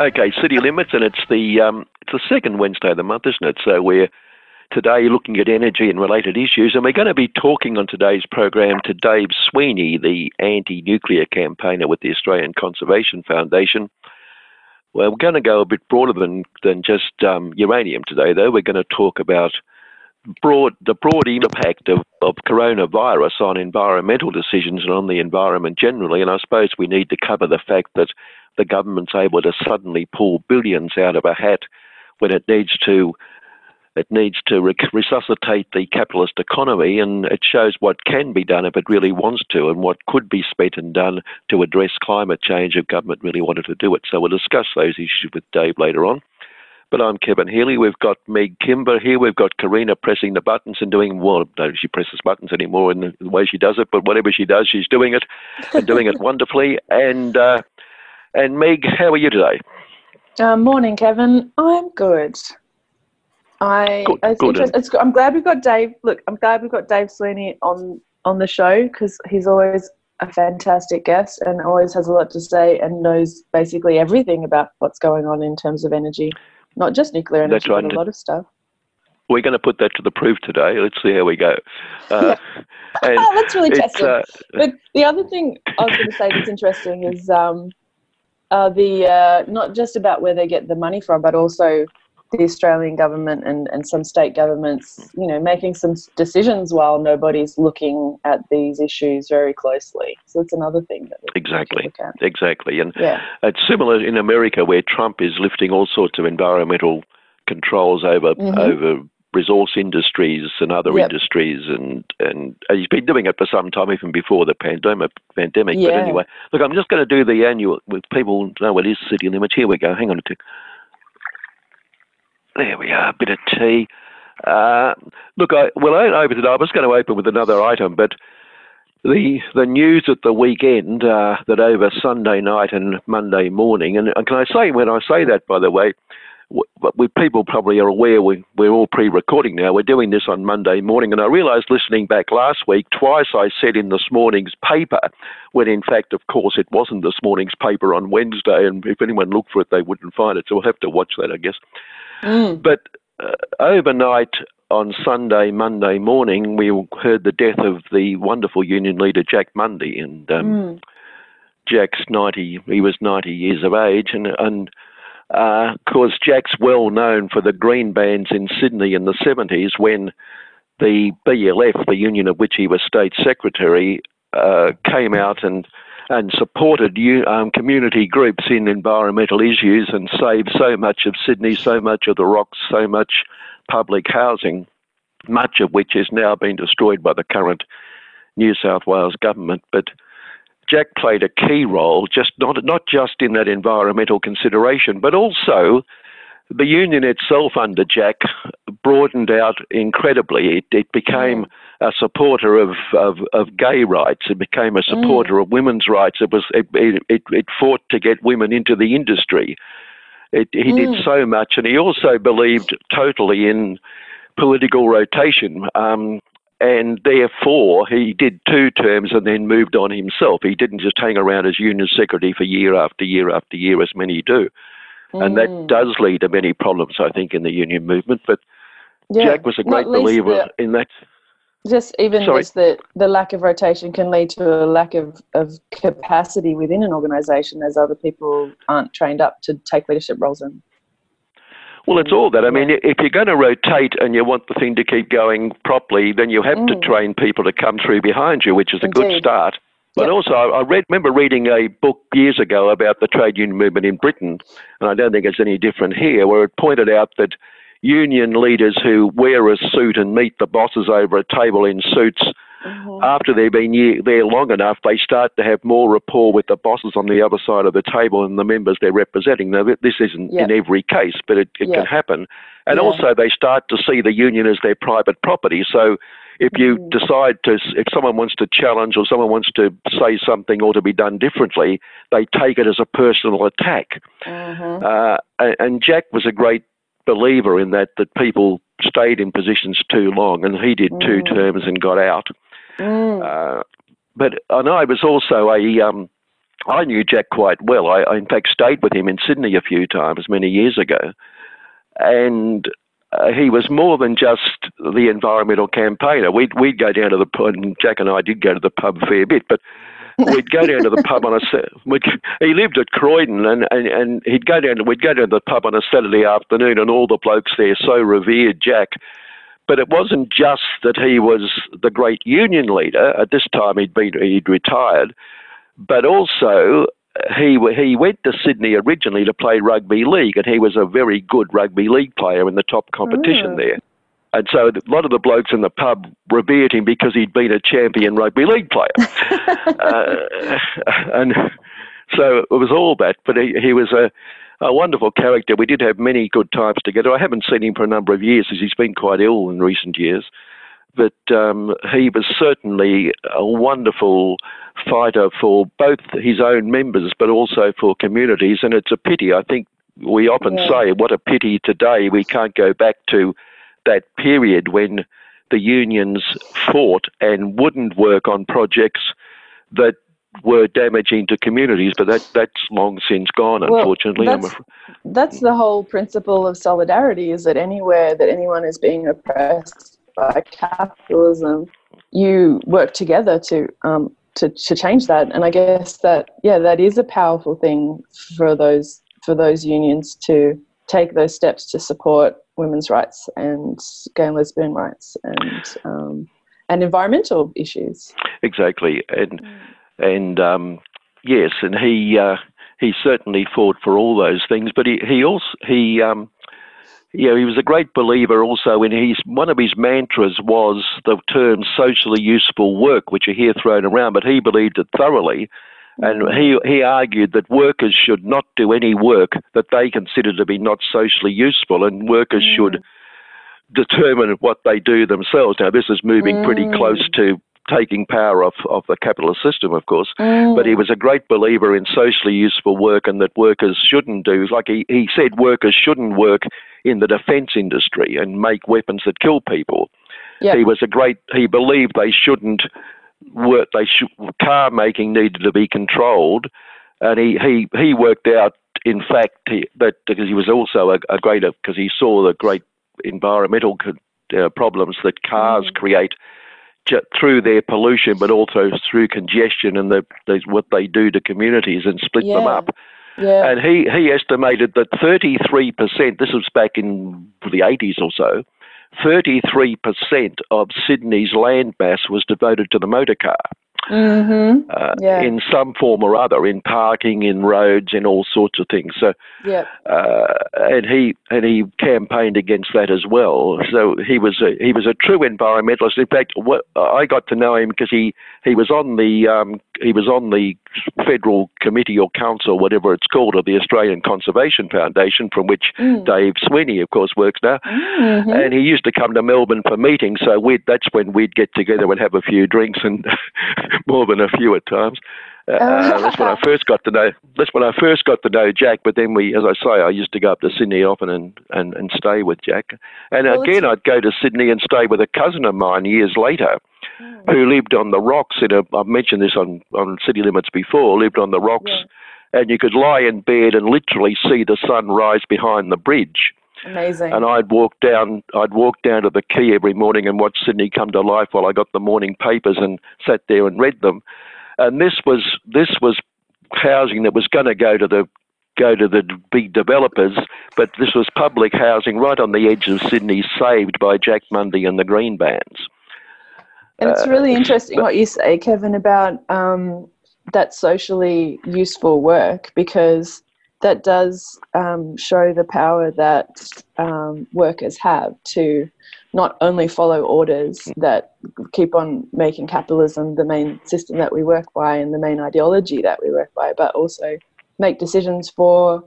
Okay, city limits, and it's the um, it's the second Wednesday of the month, isn't it? So we're today looking at energy and related issues, and we're going to be talking on today's program to Dave Sweeney, the anti-nuclear campaigner with the Australian Conservation Foundation. Well, we're going to go a bit broader than than just um, uranium today, though. We're going to talk about broad the broad impact of, of coronavirus on environmental decisions and on the environment generally. And I suppose we need to cover the fact that the government's able to suddenly pull billions out of a hat when it needs to it needs to rec- resuscitate the capitalist economy, and it shows what can be done if it really wants to, and what could be spent and done to address climate change if government really wanted to do it. So we'll discuss those issues with Dave later on. But I'm Kevin Healy. We've got Meg Kimber here. We've got Karina pressing the buttons and doing well. No, she presses buttons anymore in the way she does it, but whatever she does, she's doing it and doing it wonderfully. And uh, and Meg, how are you today? Uh, morning, Kevin. I'm good. I good, it's good. It's, I'm glad we've got Dave. Look, I'm glad we've got Dave Sweeney on on the show because he's always a fantastic guest and always has a lot to say and knows basically everything about what's going on in terms of energy, not just nuclear energy, That's right. but a lot of stuff. We're going to put that to the proof today. Let's see how we go. Uh, and Oh, that's really it's, testing. uh, But the other thing I was going to say that's interesting is um, uh, the uh, not just about where they get the money from, but also the Australian government and, and some state governments, you know, making some decisions while nobody's looking at these issues very closely. So it's another thing that we need to Exactly. exactly. And Yeah. it's similar in America where Trump is lifting all sorts of environmental controls over Mhm. over resource industries and other Yep. industries and, and he's been doing it for some time even before the pandemic pandemic. But anyway, look I'm just going to do the annual with people know what is city limits. Here we go. Hang on a tick. There we are, a bit of tea. Uh, look, I, well, I opened it. I was going to open with another item, but the the news at the weekend uh, that over Sunday night and Monday morning, and, and can I say when I say that, by the way, we people probably are aware we we're all pre-recording now. We're doing this on Monday morning, and I realised listening back last week twice I said in this morning's paper, when in fact, of course, it wasn't this morning's paper on Wednesday, and if anyone looked for it, they wouldn't find it. So we'll have to watch that, I guess. Mm. But uh, overnight on Sunday, Monday morning, we heard the death of the wonderful union leader Jack Mundey, and um, Mm. Jack's ninety. He was ninety years of age, and and uh, Jack's well known for the green bands in Sydney in the seventies when the BLF, the union of which he was state secretary, uh, came out and and supported um, community groups in environmental issues and saved so much of Sydney, so much of the rocks, so much public housing, much of which has now been destroyed by the current New South Wales government. But Jack played a key role, just not not just in that environmental consideration, but also the union itself under Jack broadened out incredibly. It, it became a supporter of, of, of gay rights. It became a supporter of women's rights. It was it, it, it, fought to get women into the industry. It, he did Mm. so much, and he also believed totally in political rotation. Um, and therefore, he did two terms and then moved on himself. He didn't just hang around as union secretary for year after year after year, as many do. And that Mm. does lead to many problems, I think, in the union movement. But Yeah. Jack was a great believer the- in that. just even Sorry. just the, the lack of rotation can lead to a lack of, of capacity within an organization as other people aren't trained up to take leadership roles in. Well, it's all that. I mean, if you're going to rotate and you want the thing to keep going properly, then you have to Mm. train people to come through behind you, which is a good start. But Yep. also, I read, remember reading a book years ago about the trade union movement in Britain, and I don't think it's any different here, where it pointed out that union leaders who wear a suit and meet the bosses over a table in suits Mhm. after they've been ye- there long enough, they start to have more rapport with the bosses on the other side of the table and the members they're representing. Now, this isn't Yeah. in every case, but it, it Yeah. can happen. And Yeah. also, they start to see the union as their private property. So, if you Mhm. decide to, if someone wants to challenge or someone wants to say something or to be done differently, they take it as a personal attack. Mhm. Uh, and, and Jack was a great believer in that, that people stayed in positions too long, and he did two Mm. terms and got out. Mm. Uh, but and I was also a um, I knew Jack quite well. I, I in fact stayed with him in Sydney a few times many years ago, and uh, he was more than just the environmental campaigner. We'd we'd go down to the pub, and Jack and I did go to the pub a fair bit, but. we'd go down to the pub on a he lived at Croydon and, and, and he'd go down we'd go down to the pub on a Saturday afternoon and all the blokes there so revered Jack but it wasn't just that he was the great union leader. At this time, he'd been he'd retired, but also he he went to Sydney originally to play rugby league, and he was a very good rugby league player in the top competition Mm. there. And so a lot of the blokes in the pub revered him because he'd been a champion rugby league player. uh, and so it was all that. But he, he was a, a wonderful character. We did have many good times together. I haven't seen him for a number of years as he's been quite ill in recent years. But um, he was certainly a wonderful fighter for both his own members, but also for communities. And it's a pity. I think we often Yeah. say, what a pity today we can't go back to that period when the unions fought and wouldn't work on projects that were damaging to communities, but that that's long since gone, unfortunately. That's- That's the whole principle of solidarity is that anywhere that anyone is being oppressed by capitalism, you work together to um, to, to change that. And I guess that yeah, that is a powerful thing for those for those unions to take those steps to support women's rights and gay and lesbian rights and um, and environmental issues. exactly, and and um, yes, and he uh, he certainly fought for all those things, but he he also he um, you know, he was a great believer also in his one of his mantras was the term socially useful work, which you hear thrown around, but he believed it thoroughly. And he, he argued that workers should not do any work that they consider to be not socially useful, and workers Mm. should determine what they do themselves. Now, this is moving pretty Mm. close to taking power off, of the capitalist system, of course. Mm. But he was a great believer in socially useful work and that workers shouldn't do. Like he, he said, workers shouldn't work in the defence industry and make weapons that kill people. Yeah. He was a great. He believed they shouldn't work. They should car making needed to be controlled, and he he he worked out. In fact, he, that because he was also a, a great because he saw the great environmental uh, problems that cars Mm. create through their pollution, but also through congestion and the, the what they do to communities and split them Yeah. up. yeah. And he, he estimated that 33%, this was back in the 80s or so, 33% of Sydney's land mass was devoted to the motor car mm-hmm. uh, Yeah. in some form or other, in parking, in roads, in all sorts of things. So, Yeah. uh, and he and he campaigned against that as well. So he was a, he was a true environmentalist. In fact, what, I got to know him because he, he was on the um, he was on the federal committee or council, whatever it's called, of the Australian Conservation Foundation, from which Mm. Dave Sweeney, of course, works now. Mhm. And he used to come to Melbourne for meetings, so we'd, that's when we'd get together and have a few drinks, and more than a few at times. Uh, Oh. that's when I first got to know. That's when I first got to know Jack. But then we, as I say, I used to go up to Sydney often and, and, and stay with Jack. And Well, again, I'd go to Sydney and stay with a cousin of mine years later, Hmm. who lived on the rocks. In a, I've mentioned this on on City Limits before. Lived on the rocks, Yeah. and you could lie in bed and literally see the sun rise behind the bridge Amazing. and I'd walk down I'd walk down to the quay every morning and watch Sydney come to life while I got the morning papers and sat there and read them. And this was this was housing that was going to go to the go to the big developers, but this was public housing right on the edge of Sydney, saved by Jack Mundey and the Green Bands. And it's Uh, really interesting what you say, Kevin, about um, that socially useful work because that does um, show the power that um, workers have to not only follow orders that keep on making capitalism the main system that we work by and the main ideology that we work by, but also make decisions for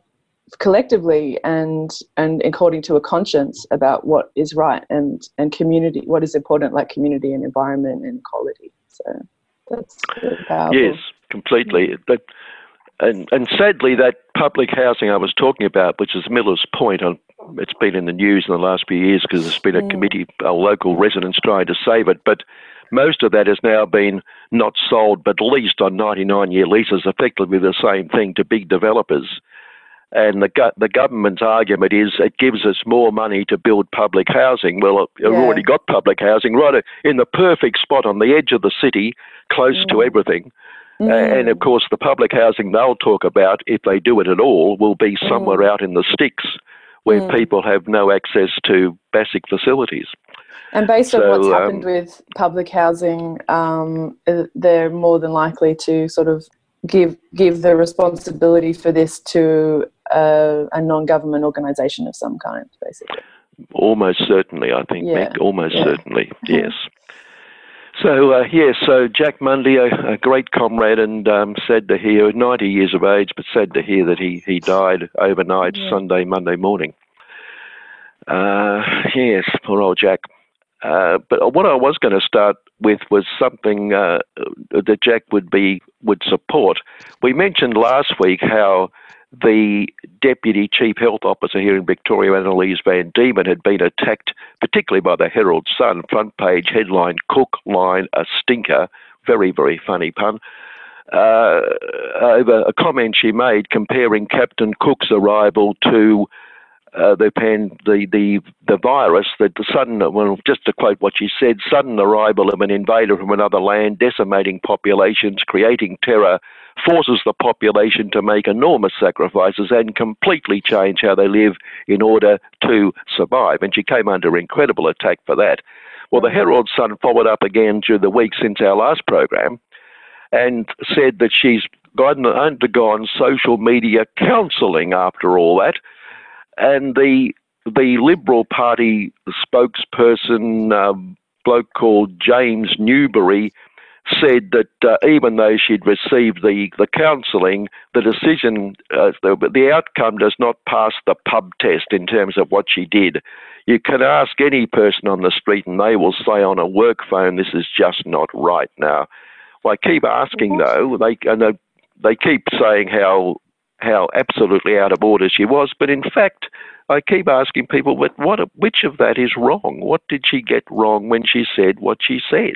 collectively and and according to a conscience about what is right and and community what is important like community and environment and equality so that's really. Yes, completely. But and and sadly, that public housing I was talking about, which is Miller's Point, on, it's been in the news in the last few years because there's been a Mm. committee, uh, local residents trying to save it, but most of that has now been not sold, but leased on 99-year leases, effectively the same thing to big developers. And the go- the government's argument is it gives us more money to build public housing. Well, we've Yeah. already got public housing right in the perfect spot on the edge of the city, close to Mm. everything. Mm. Uh, and of course, the public housing they'll talk about, if they do it at all, will be somewhere out in the sticks where Mm. people have no access to basic facilities. And based on what's um, happened with public housing, um, uh, they're more than likely to sort of give give the responsibility for this to uh, a non-government organisation of some kind, basically. Almost certainly, I think, Yeah, Almost yeah. certainly, yes. So, uh, yes, so Jack Mundey, a, a great comrade, and um, sad to hear, 90 years of age, but sad to hear that he, he died overnight, Yeah. Sunday, Monday morning. Uh, yes, poor old Jack. Uh, but what I was going to start with was something uh, that Jack would be would support. We mentioned last week how the deputy chief health officer here in Victoria, Annaliese Van Diemen, had been attacked, particularly by the Herald Sun front page headline: "Cook line a stinker." Very, very funny pun. Uh, over a comment she made comparing Captain Cook's arrival to uh, the pan, the the the virus, the, the sudden, well, just to quote what she said, sudden arrival of an invader from another land, decimating populations, creating terror, forces the population to make enormous sacrifices and completely change how they live in order to survive. And she came under incredible attack for that. Well, the Herald Sun followed up again during the week since our last program and said that she's undergone social media counselling after all that and the the Liberal Party spokesperson, um, bloke called James Newbury, said that uh, even though she'd received the, the counselling, the decision, uh, the, the outcome does not pass the pub test in terms of what she did. You can ask any person on the street and they will say on a work phone, this is just not right now. Well, I keep asking though, they, and they, they keep saying how how absolutely out of order she was. But in fact, I keep asking people, but what, which of that is wrong? What did she get wrong when she said what she said?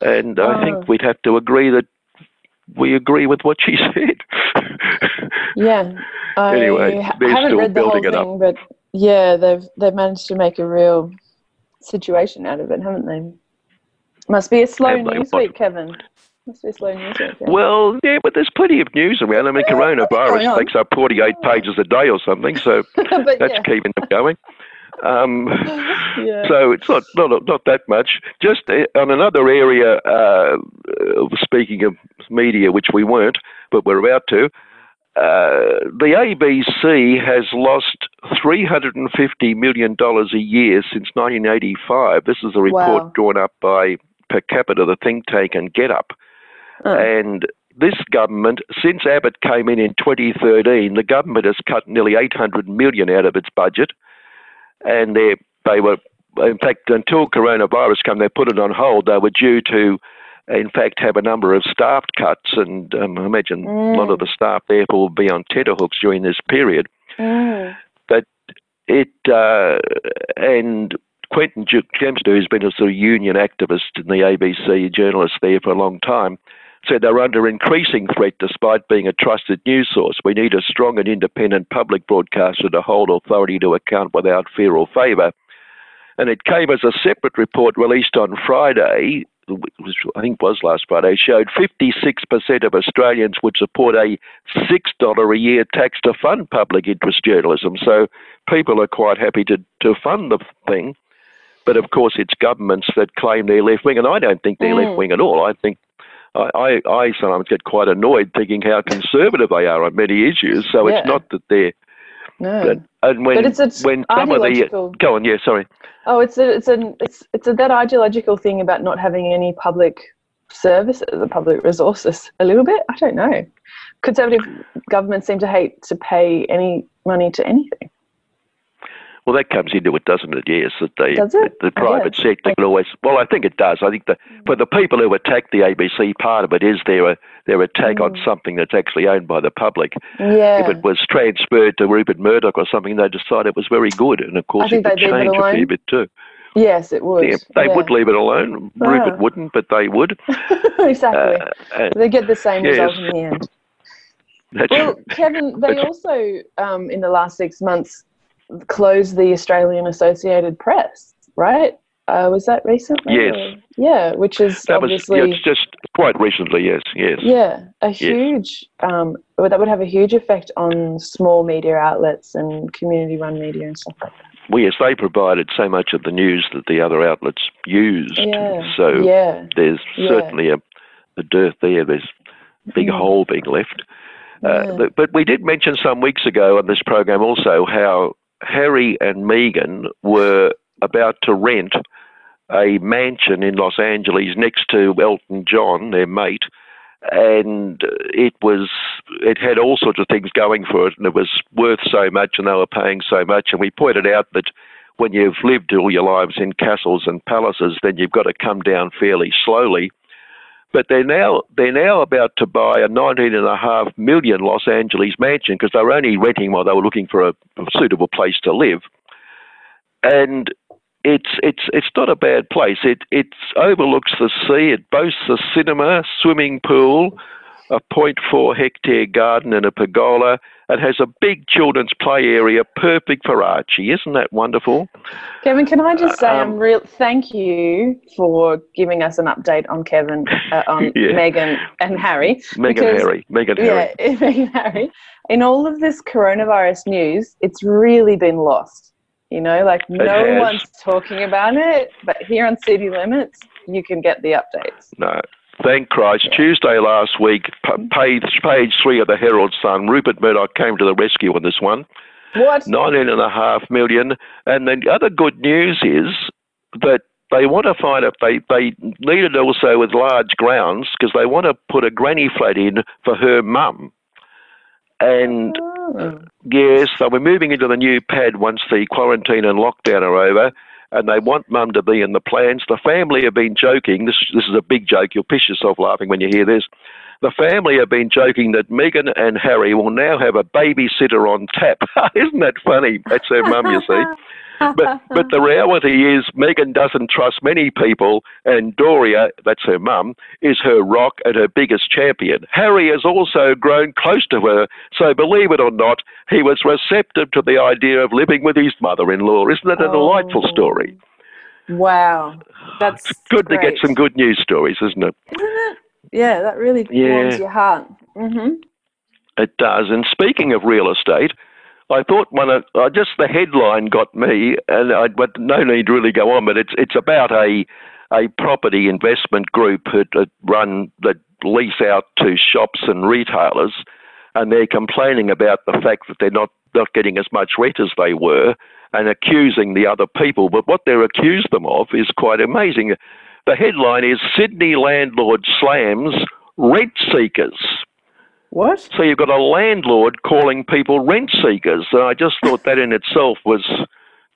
And I Oh. think we'd have to agree that we agree with what she said. Yeah. I Anyway, they're haven't still read the whole building it up. thing, but yeah, they've they've managed to make a real situation out of it, haven't they? Must be a slow Have news week, Kevin. Must be slow news yeah. well, yeah, but there's plenty of news around. I mean, Yeah, coronavirus takes up 48 pages a day or something, so but that's yeah. keeping it going. Um, Yeah. So it's not not not that much. Just uh, on another area, uh, speaking of media, which we weren't, but we're about to. Uh, the ABC has lost $350 million a year since 1985. This is a report Wow. drawn up by Per Capita, the think tank, and Get Oh. And this government, since Abbott came in in 2013, the government has cut nearly 800 million out of its budget, and they they were, in fact, until coronavirus came, they put it on hold. They were due to, in fact, have a number of staff cuts, and um, I imagine a lot of the staff therefore will be on tenterhooks during this period Mm. it uh, and Quentin Dempster, who's been a sort of union activist in the ABC journalist there for a long time, said they're under increasing threat despite being a trusted news source. We need a strong and independent public broadcaster to hold authority to account without fear or favour. And it came as a separate report released on Friday, which I think was last Friday, showed 56% of Australians would support a $6 a year tax to fund public interest journalism. So people are quite happy to, to fund the thing. But of course, it's governments that claim they're left wing, and I don't think they're Mm. left wing at all. I think I, I, sometimes get quite annoyed thinking how conservative they are on many issues. So Yeah. it's not that they're No. But, and when but it's a when some of the go on, yeah, sorry, oh, it's a, it's an, it's, it's a, that ideological thing about not having any public services or public resources. A little bit. I don't know. Conservative governments seem to hate to pay any money to anything. Well, that comes into it, doesn't it? Yes, that they, Does it? the, the private guess. sector will always. Well, I think it does. I think that for the people who attack the ABC, part of it is their their attack on Mm. something that's actually owned by the public. Yeah. If it was transferred to Rupert Murdoch or something, they decided it was very good, and of course it would change a fair bit too. yes, it would. Yeah, they Yeah. would leave it alone. Ah. Rupert wouldn't, but they would. exactly. Uh, they get the same yes. result in the end. that's Well, Kevin, they also, um, in the last six months, closed the Australian Associated Press, right? Uh, was that recently? Yes. Yeah, which is that was. obviously, Yeah, it's just quite recently. Yes, yes. yeah, a huge, um, well, that would have a huge effect on small media outlets and community-run media and stuff like that. Well, yes, they provided so much of the news that the other outlets used. Yeah. So yeah. there's Yeah. certainly a, a dearth there. There's a big Mm. hole being left. Uh, Yeah. but, but we did mention some weeks ago on this program also how Harry and Meghan were about to rent a mansion in Los Angeles next to Elton John, their mate, and it was it had all sorts of things going for it, and it was worth so much, and they were paying so much. And we pointed out that when you've lived all your lives in castles and palaces, then you've got to come down fairly slowly. But they're now they're now about to buy a nineteen and a half million Los Angeles mansion because they were only renting while they were looking for a, a suitable place to live, and it's it's it's not a bad place. It it overlooks the sea. It boasts a cinema, swimming pool, a 0.4 hectare garden, and a pergola. It has a big children's play area, perfect for Archie. Isn't that wonderful? Kevin, can I just say Um, I'm real? Thank you for giving us an update on Kevin, uh, on Yeah. Meghan and Harry. Because- Harry, Meghan Harry. Yeah, Meghan Harry. In all of this coronavirus news, it's really been lost. You know, like no has. one's talking about it, but here on City Limits, you can get the updates. No. Thank Christ. Tuesday last week, p- page, page three of the Herald Sun, Rupert Murdoch came to the rescue on this one. What? Nineteen and a half million. And the other good news is that they want to find if they, they need it also with large grounds because they want to put a granny flat in for her mum. And Oh. Yes, so we're moving into the new pad once the quarantine and lockdown are over, and they want mum to be in the plans. The family have been joking. This this is a big joke. You'll piss yourself laughing when you hear this. The family have been joking that Meghan and Harry will now have a babysitter on tap. Isn't that funny? That's their mum, you see. But but the reality is Meghan doesn't trust many people, and Doria, that's her mum, is her rock and her biggest champion. Harry has also grown close to her, so believe it or not, he was receptive to the idea of living with his mother-in-law. Isn't that a delightful Oh, story? Wow, that's It's good to get some good news stories, isn't it? Isn't it? Yeah, that really Yeah. warms your heart. hmm It does. And speaking of real estate, I thought one of uh, just the headline got me, and I but no need really go on. But it's it's about a a property investment group that, that run that lease out to shops and retailers, and they're complaining about the fact that they're not not getting as much rent as they were, and accusing the other people. But what they're accused them of is quite amazing. The headline is Sydney landlord slams rent seekers. What? So you've got a landlord calling people rent seekers. And I just thought that in itself was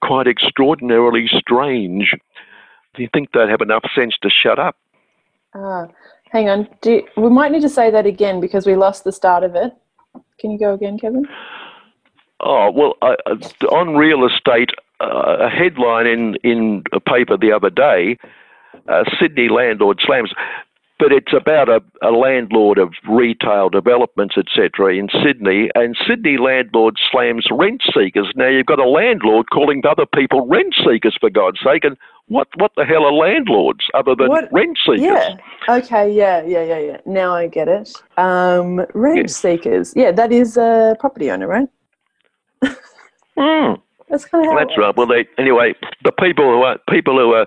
quite extraordinarily strange. Do you think they'd have enough sense to shut up? Ah, hang on. You- we might need to say that again because we lost the start of it. Can you go again, Kevin? Oh, well, uh, uh, on real estate, uh, a headline in, in a paper the other day uh, Sydney landlord slams. But it's about a, a landlord of retail developments, etc., in Sydney, and Sydney landlord slams rent seekers. Now you've got a landlord calling other people rent seekers, for God's sake, and what what the hell are landlords other than What- rent seekers? Yeah. Okay. Yeah. Yeah. Yeah. Yeah. Now I get it. Um, rent Yeah. seekers. Yeah, that is a property owner, right? Hmm. That's kind of how. it That's right. Well, they anyway. The people who are people who are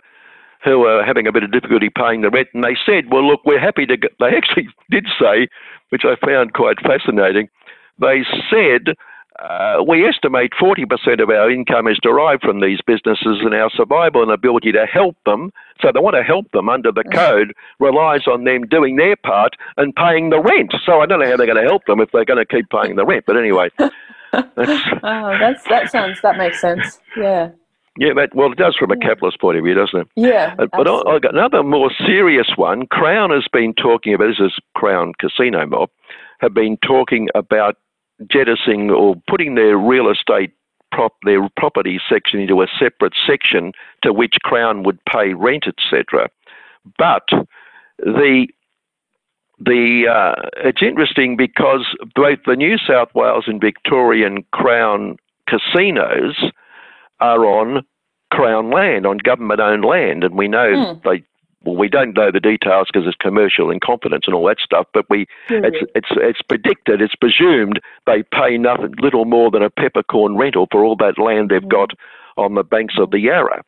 who are having a bit of difficulty paying the rent, and they said, "Well, look, we're happy to." Go. They actually did say, which I found quite fascinating. They said, uh, we estimate 40% of our income is derived from these businesses, and our survival and ability to help them, so they want to help them under the code, relies on them doing their part and paying the rent. So I don't know how they're going to help them if they're going to keep paying the rent. But anyway, that's, Oh, that's that sounds that makes sense. Yeah. Yeah, that, well, it does from a capitalist point of view, doesn't it? Yeah. Uh, But I, absolutely. I got another more serious one. Crown has been talking about this is Crown Casino Mob have been talking about jettisoning or putting their real estate prop their property section into a separate section to which Crown would pay rent, etc. But the the uh, it's interesting because both the New South Wales and Victorian Crown casinos are on Crown land, on government-owned land, and we know Hmm. they. Well, we don't know the details because it's commercial in confidence and all that stuff. But we, it's it's it's predicted, it's presumed they pay nothing, little more than a peppercorn rental for all that land they've got on the banks of the Yarra.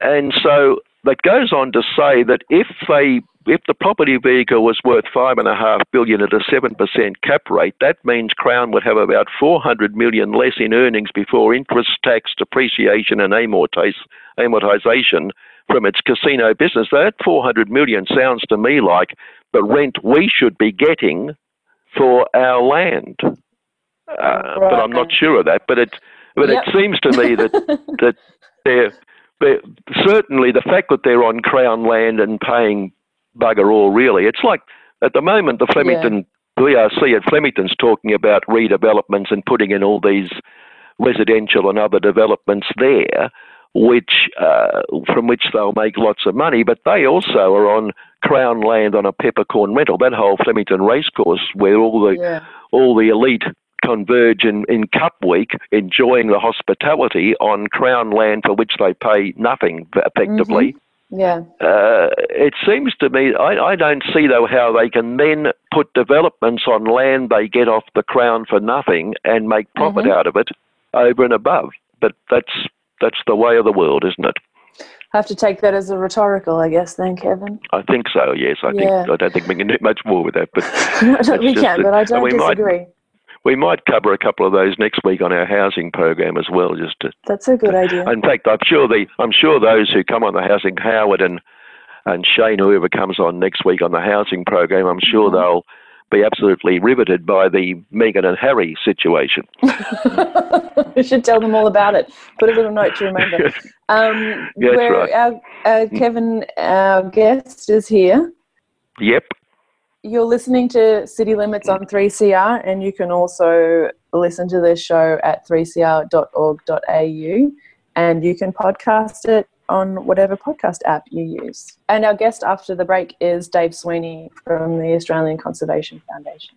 And so that goes on to say that if they if the property vehicle was worth five and a half billion at a seven percent cap rate, that means Crown would have about four hundred million less in earnings before interest, tax, depreciation, and amortization from its casino business. That four hundred million sounds to me like the rent we should be getting for our land. Uh, but I'm not sure of that. But it but Yep. it seems to me that that they're, they're certainly the fact that they're on Crown land and paying bugger all really. It's like at the moment the Flemington VRC at Flemington's talking about redevelopments and putting in all these residential and other developments there, which uh, from which they'll make lots of money. But they also are on Crown land on a peppercorn rental. That whole Flemington racecourse where all the yeah. all the elite converge in, in Cup Week, enjoying the hospitality on Crown land for which they pay nothing effectively. Yeah. Uh, it seems to me, I, I don't see though how they can then put developments on land they get off the Crown for nothing and make profit Mhm. out of it over and above. But that's that's the way of the world, isn't it? I Have to take that as a rhetorical, I guess, then, Kevin. I think so. Yes, I think I don't think we can do much more with that, but No, we can, but I don't we might- disagree. We might cover a couple of those next week on our housing program as well, just to That's a good idea. In fact, I'm sure the I'm sure those who come on the housing, Howard and and Shane, whoever comes on next week on the housing program, I'm sure Mhm. they'll be absolutely riveted by the Meghan and Harry situation. we should tell them all about it. Put a little note to remember. Um, Yeah, that's where right. our, uh, Kevin, our guest, is here. Yep. You're listening to City Limits on 3CR, and you can also listen to this show at 3cr.org.au, and you can podcast it on whatever podcast app you use. And our guest after the break is Dave Sweeney from the Australian Conservation Foundation.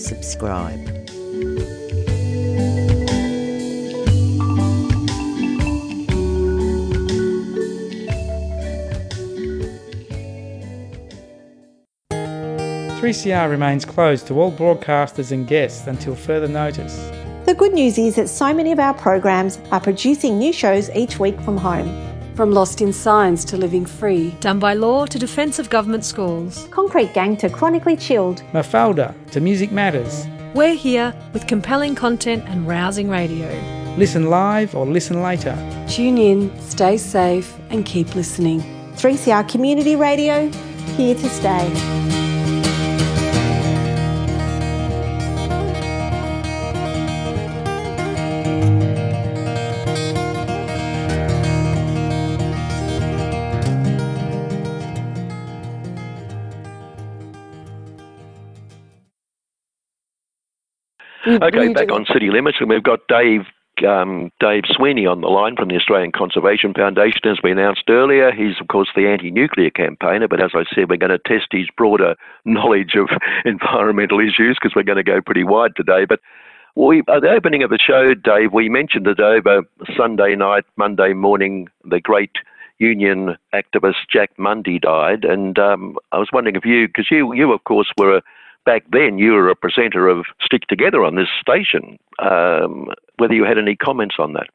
subscribe. Three CR remains closed to all broadcasters and guests until further notice. The good news is that so many of our programs are producing new shows each week from home. From Lost in Science to Living Free, Done by Law to Defence of Government Schools. Concrete Gang to Chronically Chilled. Mafalda to Music Matters. We're here with compelling content and rousing radio. Listen live or listen later. Tune in, stay safe, and keep listening. 3CR Community Radio, here to stay. Okay, back on City Limits, and we've got Dave um, Dave Sweeney on the line from the Australian Conservation Foundation, as we announced earlier. He's, of course, the anti nuclear campaigner, but as I said, we're going to test his broader knowledge of environmental issues because we're going to go pretty wide today. But we, at the opening of the show, Dave, we mentioned that over Sunday night, Monday morning, the great union activist Jack Mundey died, and um, I was wondering if you, because you, you of course were a, back then you were a presenter of Stick Together on this station, um, whether you had any comments on that.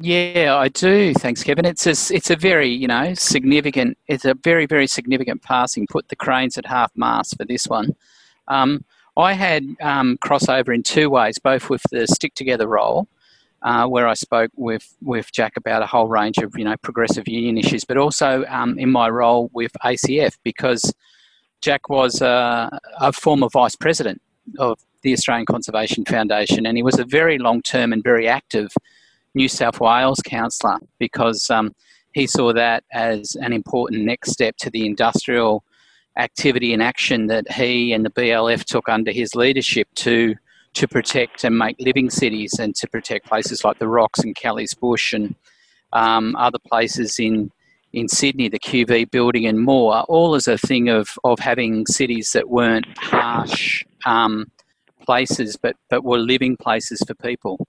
Yeah, I do. Thanks, Kevin. It's a, it's a very, you know, significant. It's a very, very significant passing. Put the cranes at half mast for this one. Um, I had um, crossover in two ways, both with the Stick Together role, uh, where I spoke with, with Jack about a whole range of you know progressive union issues, but also um, in my role with ACF because Jack was uh, a former vice president of the Australian Conservation Foundation, and he was a very long term and very active New South Wales councillor because um, he saw that as an important next step to the industrial activity and action that he and the BLF took under his leadership to to protect and make living cities and to protect places like the Rocks and Kelly's Bush and um, other places in in Sydney, the QV building and more, all as a thing of, of having cities that weren't harsh um, places but, but were living places for people.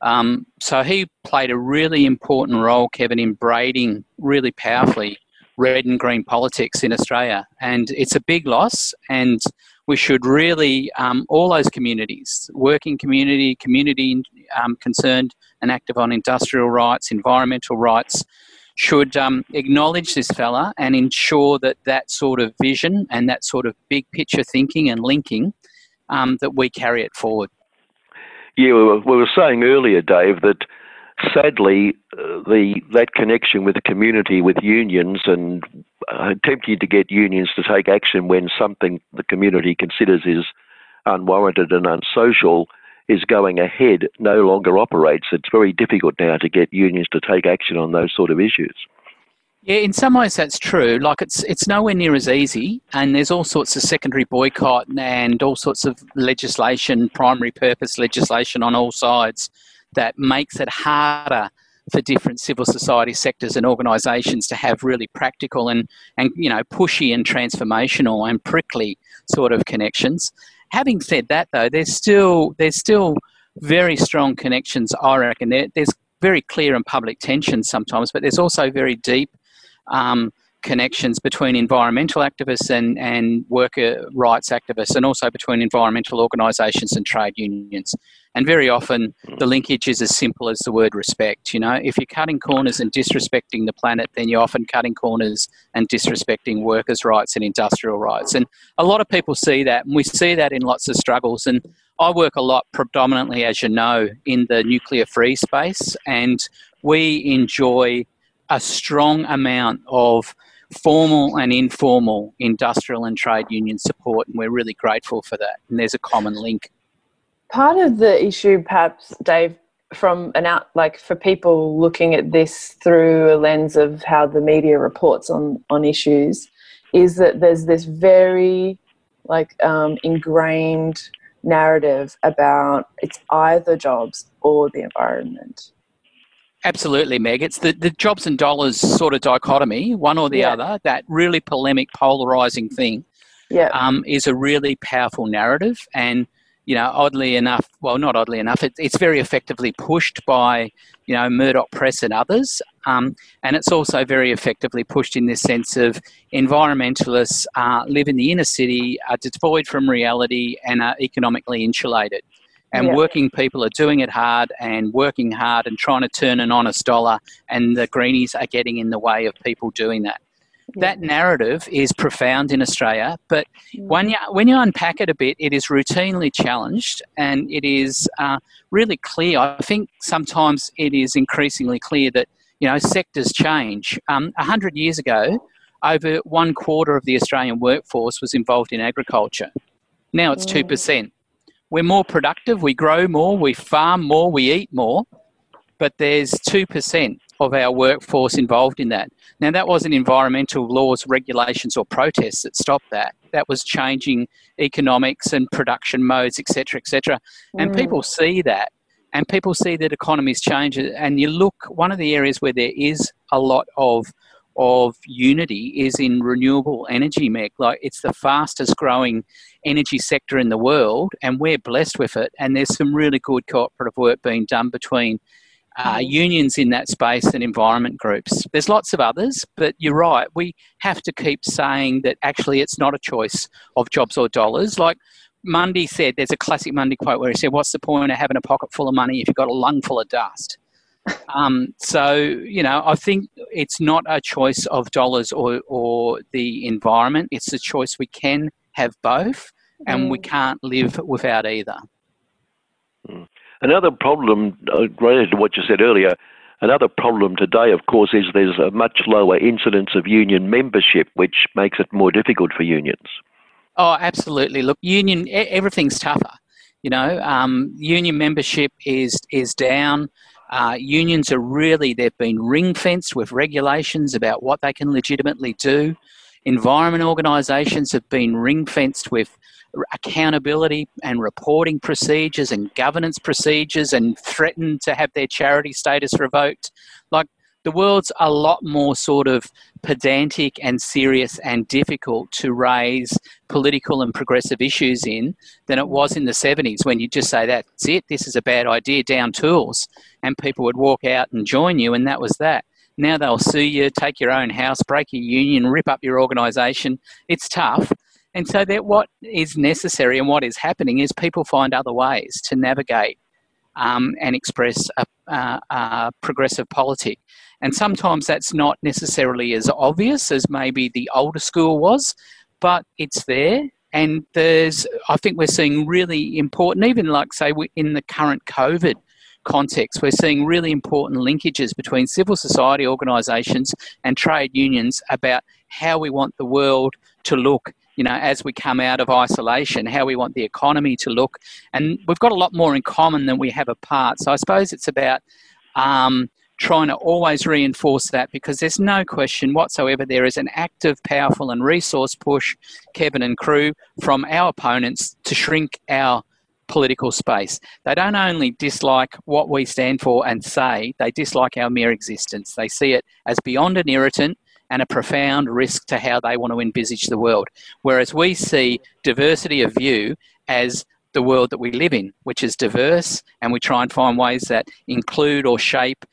Um, so he played a really important role, Kevin, in braiding really powerfully red and green politics in Australia. And it's a big loss, and we should really, um, all those communities, working community, community um, concerned and active on industrial rights, environmental rights, should um, acknowledge this fella and ensure that that sort of vision and that sort of big picture thinking and linking, um, that we carry it forward. Yeah, we were, we were saying earlier, Dave, that sadly, uh, the that connection with the community, with unions, and uh, attempting to get unions to take action when something the community considers is unwarranted and unsocial is going ahead no longer operates. It's very difficult now to get unions to take action on those sort of issues. Yeah, in some ways that's true. Like it's it's nowhere near as easy, and there's all sorts of secondary boycott and all sorts of legislation, primary purpose legislation on all sides that makes it harder for different civil society sectors and organisations to have really practical and, and you know pushy and transformational and prickly sort of connections. Having said that, though, there's still there's still very strong connections. I reckon there, there's very clear and public tensions sometimes, but there's also very deep um, connections between environmental activists and, and worker rights activists, and also between environmental organisations and trade unions. And very often, hmm. the linkage is as simple as the word respect. You know, if you're cutting corners and disrespecting the planet, then you're often cutting corners and disrespecting workers' rights and industrial rights. And a lot of people see that, and we see that in lots of struggles. And I work a lot, predominantly, as you know, in the nuclear free space, and we enjoy a strong amount of formal and informal industrial and trade union support, and we're really grateful for that. And there's a common link. Part of the issue, perhaps, Dave, from an out like for people looking at this through a lens of how the media reports on on issues, is that there's this very like um, ingrained narrative about it's either jobs or the environment Absolutely, Meg. It's the, the jobs and dollars sort of dichotomy, one or the yeah. other, that really polemic, polarizing thing yeah. um, is a really powerful narrative. And, you know, oddly enough, well, not oddly enough, it, it's very effectively pushed by, you know, Murdoch Press and others. Um, and it's also very effectively pushed in this sense of environmentalists uh, live in the inner city, are devoid from reality, and are economically insulated and yeah. working people are doing it hard and working hard and trying to turn an honest dollar and the greenies are getting in the way of people doing that yeah. that narrative is profound in australia but mm. when you when you unpack it a bit it is routinely challenged and it is uh, really clear i think sometimes it is increasingly clear that you know sectors change um, 100 years ago over one quarter of the australian workforce was involved in agriculture now it's mm. 2% we're more productive, we grow more, we farm more, we eat more, but there's 2% of our workforce involved in that. Now, that wasn't environmental laws, regulations, or protests that stopped that. That was changing economics and production modes, etc., etc. And mm. people see that and people see that economies change. And you look, one of the areas where there is a lot of of unity is in renewable energy, Meg. Like it's the fastest growing energy sector in the world, and we're blessed with it. And there's some really good cooperative work being done between uh, mm-hmm. unions in that space and environment groups. There's lots of others, but you're right. We have to keep saying that actually it's not a choice of jobs or dollars. Like Mundey said, there's a classic Mundey quote where he said, What's the point of having a pocket full of money if you've got a lung full of dust? Um, so, you know, I think it's not a choice of dollars or, or the environment. It's a choice we can have both, and mm. we can't live without either. Mm. Another problem, uh, related to what you said earlier, another problem today, of course, is there's a much lower incidence of union membership, which makes it more difficult for unions. Oh, absolutely. Look, union, everything's tougher. You know, um, union membership is is down. Uh, unions are really, they've been ring fenced with regulations about what they can legitimately do. Environment organisations have been ring fenced with accountability and reporting procedures and governance procedures and threatened to have their charity status revoked. Like, the world's a lot more sort of pedantic and serious and difficult to raise political and progressive issues in than it was in the 70s when you just say that's it this is a bad idea down tools and people would walk out and join you and that was that. Now they'll sue you take your own house break your union rip up your organisation it's tough. And so that what is necessary and what is happening is people find other ways to navigate um, and express a, a, a progressive politic and sometimes that's not necessarily as obvious as maybe the older school was, but it's there. And there's, I think we're seeing really important, even like, say, in the current COVID context, we're seeing really important linkages between civil society organisations and trade unions about how we want the world to look you know, as we come out of isolation, how we want the economy to look. And we've got a lot more in common than we have apart. So I suppose it's about um, trying to always reinforce that because there's no question whatsoever there is an active, powerful, and resource push, Kevin and crew, from our opponents to shrink our political space. They don't only dislike what we stand for and say, they dislike our mere existence. They see it as beyond an irritant and a profound risk to how they want to envisage the world. Whereas we see diversity of view as the world that we live in, which is diverse, and we try and find ways that include or shape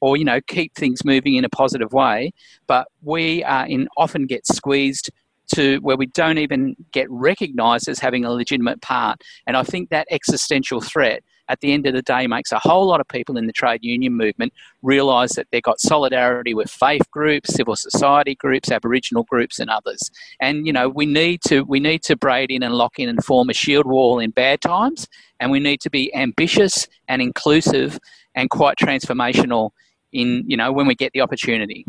or you know keep things moving in a positive way. But we uh, in often get squeezed to where we don't even get recognised as having a legitimate part. And I think that existential threat at the end of the day makes a whole lot of people in the trade union movement realise that they've got solidarity with faith groups, civil society groups, Aboriginal groups, and others. And you know we need to we need to braid in and lock in and form a shield wall in bad times, and we need to be ambitious and inclusive and quite transformational in you know when we get the opportunity.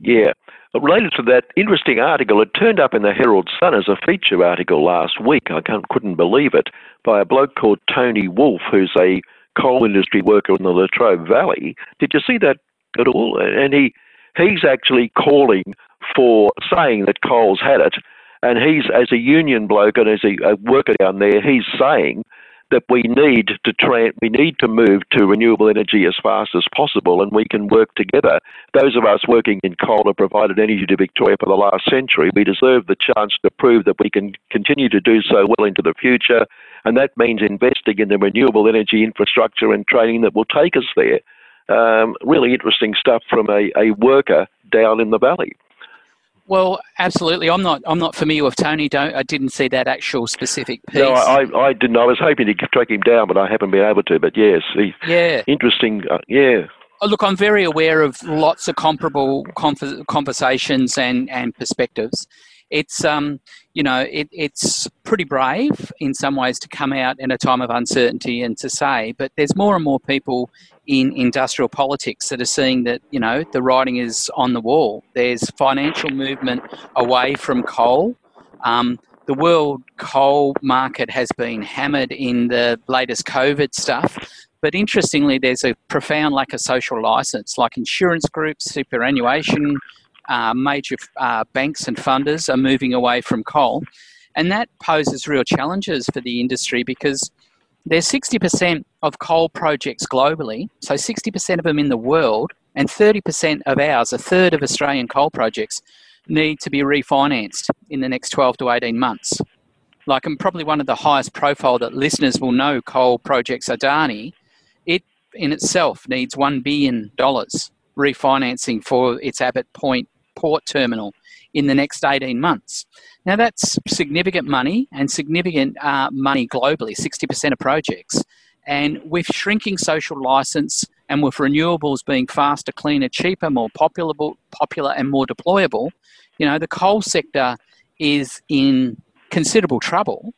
Yeah. Related to that interesting article, it turned up in the Herald Sun as a feature article last week. I couldn't believe it by a bloke called Tony Wolff, who's a coal industry worker in the Latrobe Valley. Did you see that at all? And he he's actually calling for saying that coal's had it, and he's as a union bloke and as a, a worker down there, he's saying that we need to tra- we need to move to renewable energy as fast as possible, and we can work together. Those of us working in coal have provided energy to Victoria for the last century. We deserve the chance to prove that we can continue to do so well into the future, and that means investing in the renewable energy infrastructure and training that will take us there. Um, really interesting stuff from a, a worker down in the valley. Well, absolutely. I'm not. I'm not familiar with Tony. Don't. I didn't see that actual specific piece. No, I, I didn't. I was hoping to track him down, but I haven't been able to. But yes, he, yeah, interesting. Uh, yeah. Oh, look, I'm very aware of lots of comparable conversations and and perspectives it's um, you know it, it's pretty brave in some ways to come out in a time of uncertainty and to say, but there's more and more people in industrial politics that are seeing that you know the writing is on the wall. There's financial movement away from coal. Um, the world coal market has been hammered in the latest COVID stuff. But interestingly, there's a profound lack of social license, like insurance groups, superannuation uh, major uh, banks and funders are moving away from coal. And that poses real challenges for the industry because There's 60% of coal projects globally, so 60% of them in the world, and 30% of ours, a third of Australian coal projects, need to be refinanced in the next 12 to 18 months. Like, I'm probably one of the highest profile that listeners will know coal projects Adani. It in itself needs $1 billion refinancing for its Abbott Point port terminal in the next 18 months. Now, that's significant money and significant uh, money globally, 60% of projects. And with shrinking social license and with renewables being faster, cleaner, cheaper, more popular, popular and more deployable, you know, the coal sector is in considerable trouble.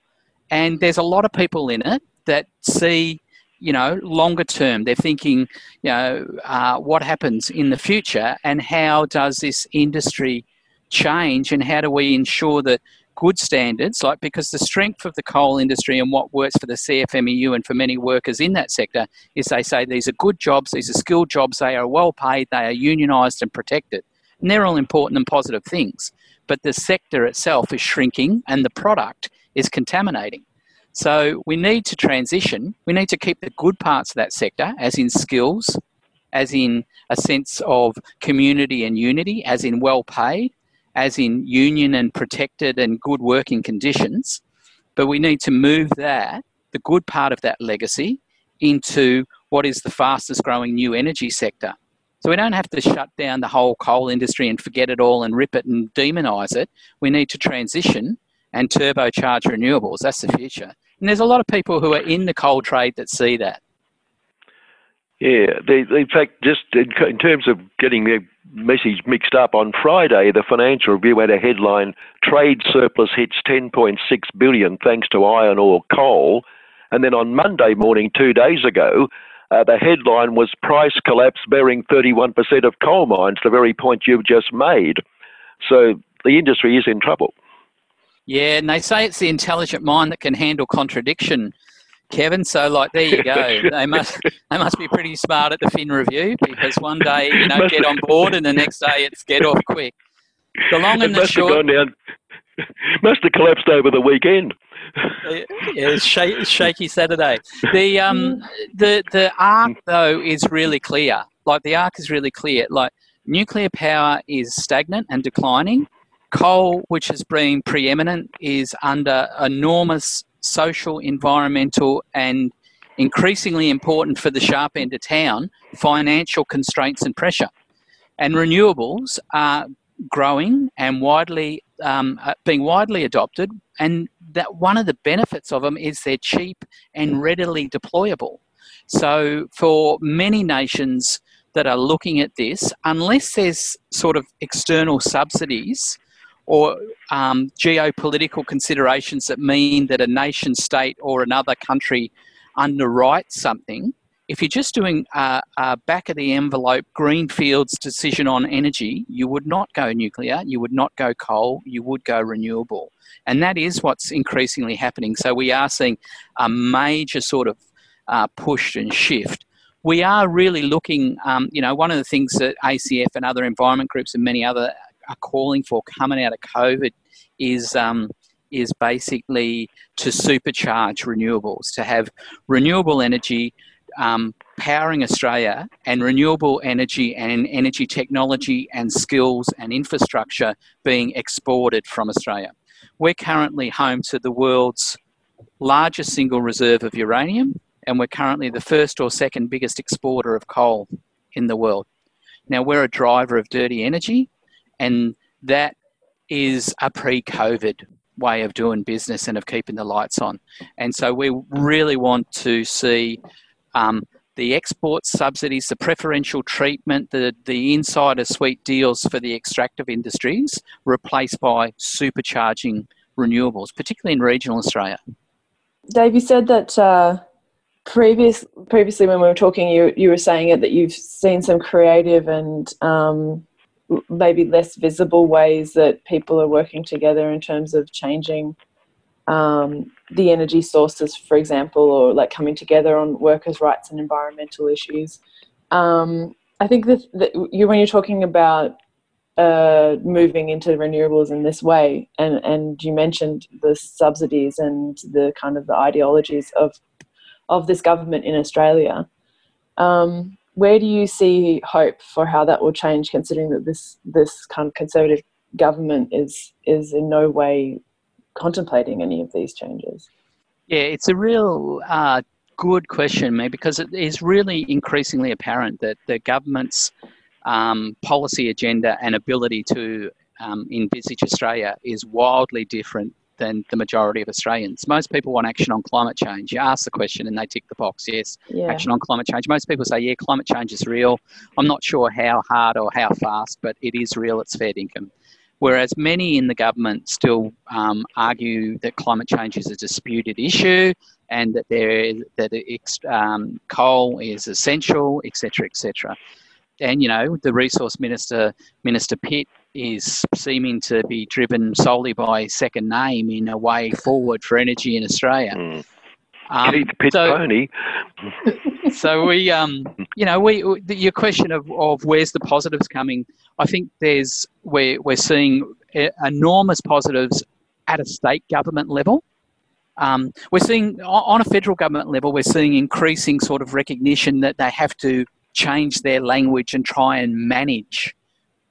And there's a lot of people in it that see you know, longer term. They're thinking, you know, uh, what happens in the future and how does this industry change and how do we ensure that good standards, like because the strength of the coal industry and what works for the CFMEU and for many workers in that sector is they say these are good jobs, these are skilled jobs, they are well paid, they are unionised and protected. And they're all important and positive things. But the sector itself is shrinking and the product is contaminating. So we need to transition. We need to keep the good parts of that sector, as in skills, as in a sense of community and unity, as in well paid, as in union and protected and good working conditions. But we need to move that, the good part of that legacy, into what is the fastest growing new energy sector. So we don't have to shut down the whole coal industry and forget it all and rip it and demonize it. We need to transition and turbocharge renewables. That's the future. And there's a lot of people who are in the coal trade that see that. Yeah, they, in fact, just in, in terms of getting the message mixed up, on Friday, the Financial Review had a headline: "Trade surplus hits 10.6 billion thanks to iron ore coal," and then on Monday morning, two days ago, uh, the headline was "Price collapse bearing 31% of coal mines." The very point you've just made. So the industry is in trouble. Yeah, and they say it's the intelligent mind that can handle contradiction, Kevin. So, like, there you go. they must they must be pretty smart at the Fin Review because one day you know get on board, and the next day it's get off quick. The long and the short. Have gone down, must have collapsed over the weekend. yeah, it's shaky, shaky Saturday. The um the the arc though is really clear. Like the arc is really clear. Like nuclear power is stagnant and declining Coal, which has been preeminent, is under enormous social, environmental, and increasingly important for the sharp end of town financial constraints and pressure. And renewables are growing and widely um, uh, being widely adopted, and that one of the benefits of them is they're cheap and readily deployable. So for many nations that are looking at this, unless there's sort of external subsidies or um, geopolitical considerations that mean that a nation state or another country underwrites something, if you're just doing a, a, back of the envelope greenfields decision on energy, you would not go nuclear, you would not go coal, you would go renewable. And that is what's increasingly happening. So we are seeing a major sort of uh, push and shift. We are really looking, um, you know, one of the things that ACF and other environment groups and many other are calling for coming out of COVID is um, is basically to supercharge renewables, to have renewable energy um, powering Australia and renewable energy and energy technology and skills and infrastructure being exported from Australia. We're currently home to the world's largest single reserve of uranium, and we're currently the first or second biggest exporter of coal in the world. Now, we're a driver of dirty energy, and that is a pre-COVID way of doing business and of keeping the lights on. And so we really want to see um, the export subsidies, the preferential treatment, the, the insider suite deals for the extractive industries replaced by supercharging renewables, particularly in regional Australia. Dave, you said that uh, previous, previously when we were talking, you, you were saying it that you've seen some creative and um, maybe less visible ways that people are working together in terms of changing um, the energy sources, for example, or like coming together on workers' rights and environmental issues. Um, I think that, that you, when you're talking about uh, moving into renewables in this way, and, and you mentioned the subsidies and the kind of the ideologies of of this government in Australia. Um, where do you see hope for how that will change, considering that this this kind of conservative government is is in no way contemplating any of these changes? Yeah, it's a real uh, good question, mate, because it is really increasingly apparent that the government's um, policy agenda and ability to um, envisage Australia is wildly different than the majority of Australians. Most people want action on climate change. You ask the question and they tick the box, yes, Yeah. action on climate change. Most people say, yeah, climate change is real. I'm not sure how hard or how fast, but it is real, it's fair income. Whereas many in the government still um, argue that climate change is a disputed issue and that there is, that um, coal is essential, etc., etc. And you know, the resource minister, Minister Pitt, is seeming to be driven solely by second name in a way forward for energy in Australia. Um, Keith Pitt so- Pony. so we, um, you know, we your question of, of where's the positives coming? I think there's we're we're seeing enormous positives at a state government level. Um, we're seeing on a federal government level, we're seeing increasing sort of recognition that they have to change their language and try and manage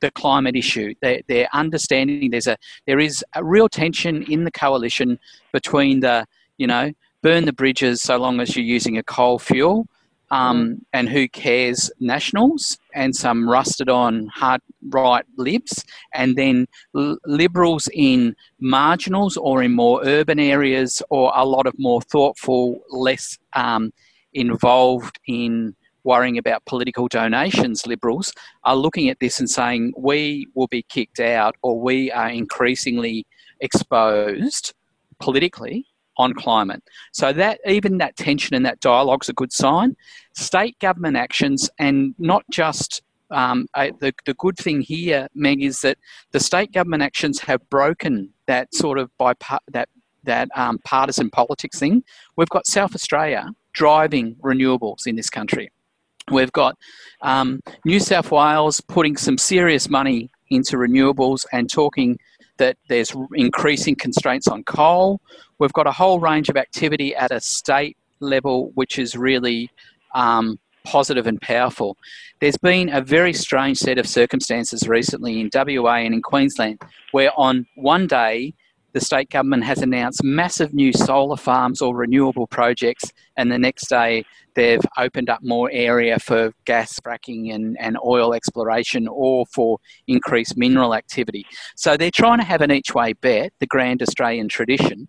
the climate issue. They're, they're understanding there's a there is a real tension in the coalition between the you know burn the bridges so long as you're using a coal fuel um, and who cares nationals and some rusted on hard right libs and then l- liberals in marginals or in more urban areas or a lot of more thoughtful less um, involved in worrying about political donations liberals are looking at this and saying we will be kicked out or we are increasingly exposed politically on climate. So that even that tension and that dialogue is a good sign. State government actions and not just um, uh, the, the good thing here, Meg, is that the state government actions have broken that sort of that that um, partisan politics thing. We've got South Australia driving renewables in this country. We've got um, New South Wales putting some serious money into renewables and talking that there's increasing constraints on coal. We've got a whole range of activity at a state level which is really um, positive and powerful. There's been a very strange set of circumstances recently in WA and in Queensland where on one day the state government has announced massive new solar farms or renewable projects, and the next day they've opened up more area for gas fracking and, and oil exploration or for increased mineral activity. So they're trying to have an each way bet, the grand Australian tradition,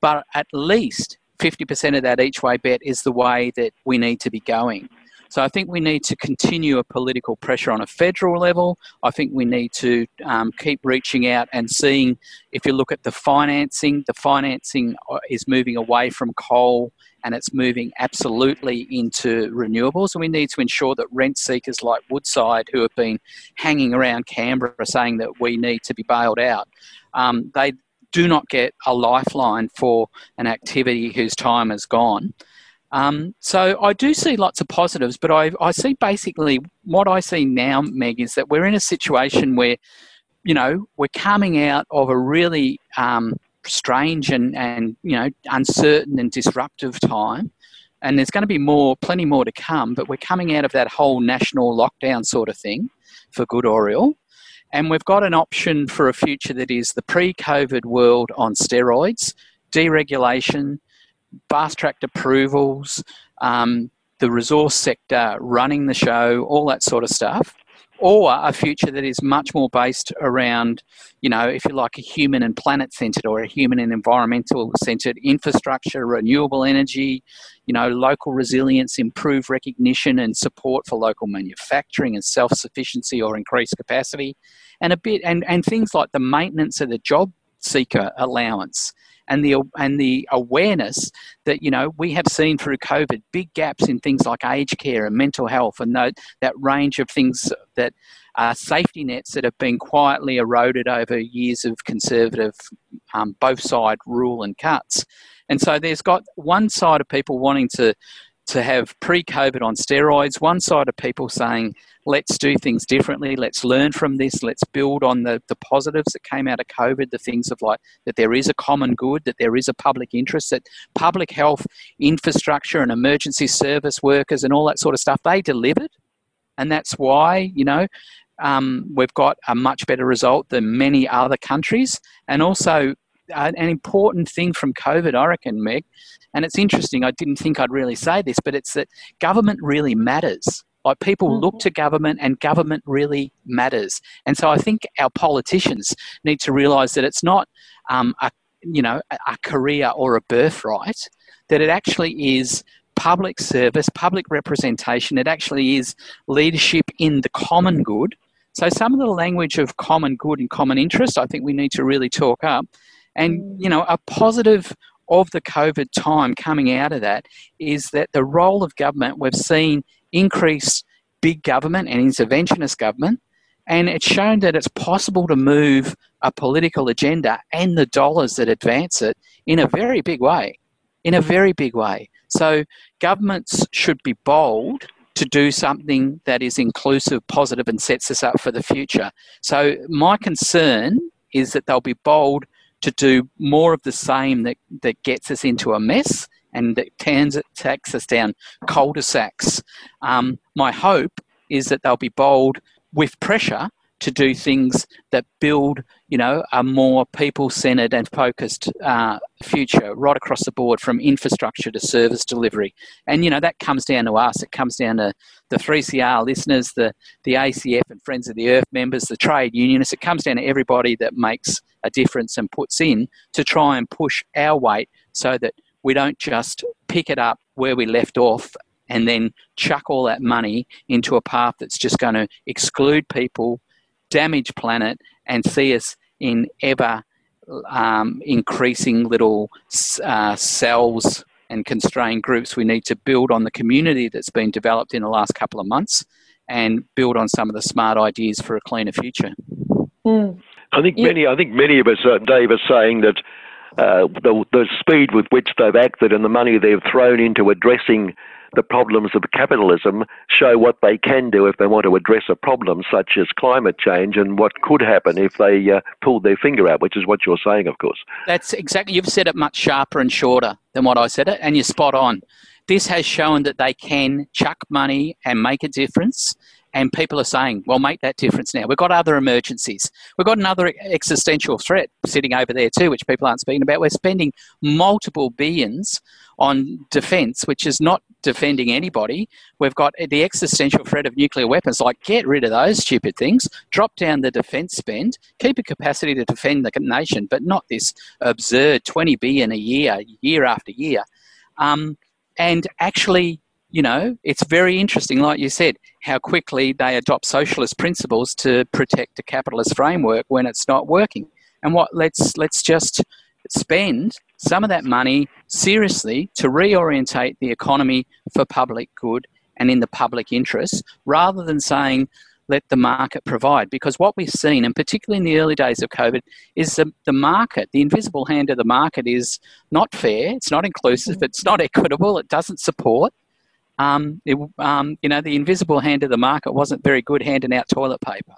but at least 50% of that each way bet is the way that we need to be going. So I think we need to continue a political pressure on a federal level. I think we need to um, keep reaching out and seeing if you look at the financing, the financing uh, is moving away from coal and it's moving absolutely into renewables. And we need to ensure that rent seekers like Woodside, who have been hanging around Canberra saying that we need to be bailed out, um, they do not get a lifeline for an activity whose time is gone. Um, so I do see lots of positives, but I, I see basically what I see now, Meg, is that we're in a situation where, you know, we're coming out of a really um, strange and, and, you know, uncertain and disruptive time. And there's going to be more, plenty more to come, but we're coming out of that whole national lockdown sort of thing, for good or ill. And we've got an option for a future that is the pre COVID world on steroids, deregulation, fast tracked approvals, um, the resource sector running the show, all that sort of stuff, or a future that is much more based around, you know, if you like, a human and planet centered or a human and environmental centered infrastructure, renewable energy, you know, local resilience, improved recognition and support for local manufacturing and self sufficiency or increased capacity, and a bit, and, and things like the maintenance of the job seeker allowance and the and the awareness that you know we have seen through COVID big gaps in things like aged care and mental health and that that range of things that are safety nets that have been quietly eroded over years of conservative um, both side rule and cuts. And so there's got one side of people wanting to to have pre-COVID on steroids. One side of people saying, let's do things differently, let's learn from this, let's build on the, the positives that came out of COVID, the things of like that there is a common good, that there is a public interest, that public health infrastructure and emergency service workers and all that sort of stuff, they delivered. And that's why, you know, um, we've got a much better result than many other countries. And also, an important thing from COVID, I reckon, Meg, and it's interesting, I didn't think I'd really say this, but it's that government really matters. Like people mm-hmm. look to government and government really matters. And so I think our politicians need to realise that it's not um, a, you know, a career or a birthright, that it actually is public service, public representation. It actually is leadership in the common good. So some of the language of common good and common interest, I think we need to really talk up. And, mm. you know, a positive of the COVID time coming out of that is that the role of government, we've seen increase big government and interventionist government, and it's shown that it's possible to move a political agenda and the dollars that advance it in a very big way. In a very big way. So, governments should be bold to do something that is inclusive, positive, and sets us up for the future. So, my concern is that they'll be bold to do more of the same that, that gets us into a mess and that turns it takes us down cul-de-sacs. Um, my hope is that they'll be bold with pressure to do things that build, you know, a more people-centered and focused uh, future right across the board, from infrastructure to service delivery. And you know that comes down to us. It comes down to the 3CR listeners, the the ACF and Friends of the Earth members, the trade unionists. It comes down to everybody that makes a difference and puts in to try and push our weight so that we don't just pick it up where we left off and then chuck all that money into a path that's just going to exclude people damage planet and see us in ever um, increasing little uh, cells and constrained groups. We need to build on the community that's been developed in the last couple of months and build on some of the smart ideas for a cleaner future. Mm. I think many. I think many of us, uh, Dave, are saying that uh, the, the speed with which they've acted and the money they've thrown into addressing the problems of capitalism show what they can do if they want to address a problem such as climate change and what could happen if they uh, pulled their finger out, which is what you're saying, of course. That's exactly, you've said it much sharper and shorter than what I said it, and you're spot on. This has shown that they can chuck money and make a difference and people are saying, well, make that difference now. We've got other emergencies. We've got another existential threat sitting over there too, which people aren't speaking about. We're spending multiple billions on defence, which is not defending anybody. We've got the existential threat of nuclear weapons. Like, get rid of those stupid things, drop down the defence spend, keep a capacity to defend the nation, but not this absurd 20 billion a year, year after year. Um, and actually you know, it's very interesting, like you said, how quickly they adopt socialist principles to protect a capitalist framework when it's not working. And what let's let's just spend some of that money seriously to reorientate the economy for public good and in the public interest, rather than saying let the market provide. Because what we've seen, and particularly in the early days of COVID, is the, the market, the invisible hand of the market is not fair, it's not inclusive, mm. it's not equitable, it doesn't support um, it, um, you know, the invisible hand of the market wasn't very good handing out toilet paper.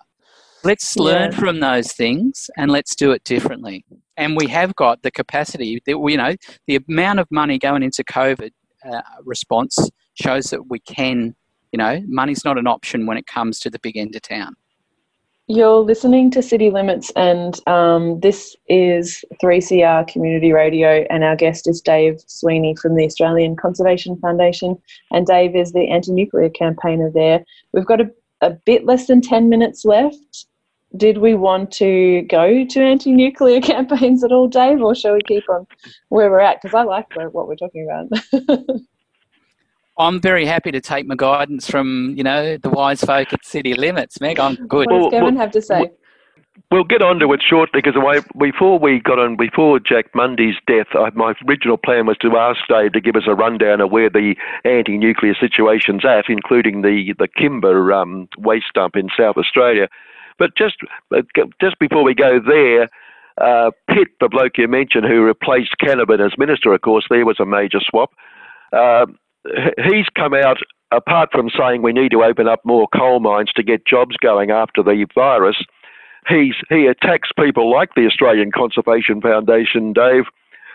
Let's learn yeah. from those things and let's do it differently. And we have got the capacity that, you know, the amount of money going into COVID uh, response shows that we can, you know, money's not an option when it comes to the big end of town. You're listening to City Limits, and um, this is 3CR Community Radio, and our guest is Dave Sweeney from the Australian Conservation Foundation, and Dave is the anti-nuclear campaigner there. We've got a, a bit less than 10 minutes left. Did we want to go to anti-nuclear campaigns at all, Dave, or shall we keep on where we're at? Because I like what we're talking about. I'm very happy to take my guidance from, you know, the wise folk at City Limits, Meg. I'm good. What does Kevin have to say? We'll get on to it shortly because before we got on, before Jack Mundey's death, I, my original plan was to ask Dave to give us a rundown of where the anti-nuclear situation's at, including the the Kimba um, waste dump in South Australia. But just just before we go there, uh, Pitt, the bloke you mentioned, who replaced Canavan as minister, of course, there was a major swap. Uh, he's come out, apart from saying we need to open up more coal mines to get jobs going after the virus, he's, he attacks people like the Australian Conservation Foundation, Dave,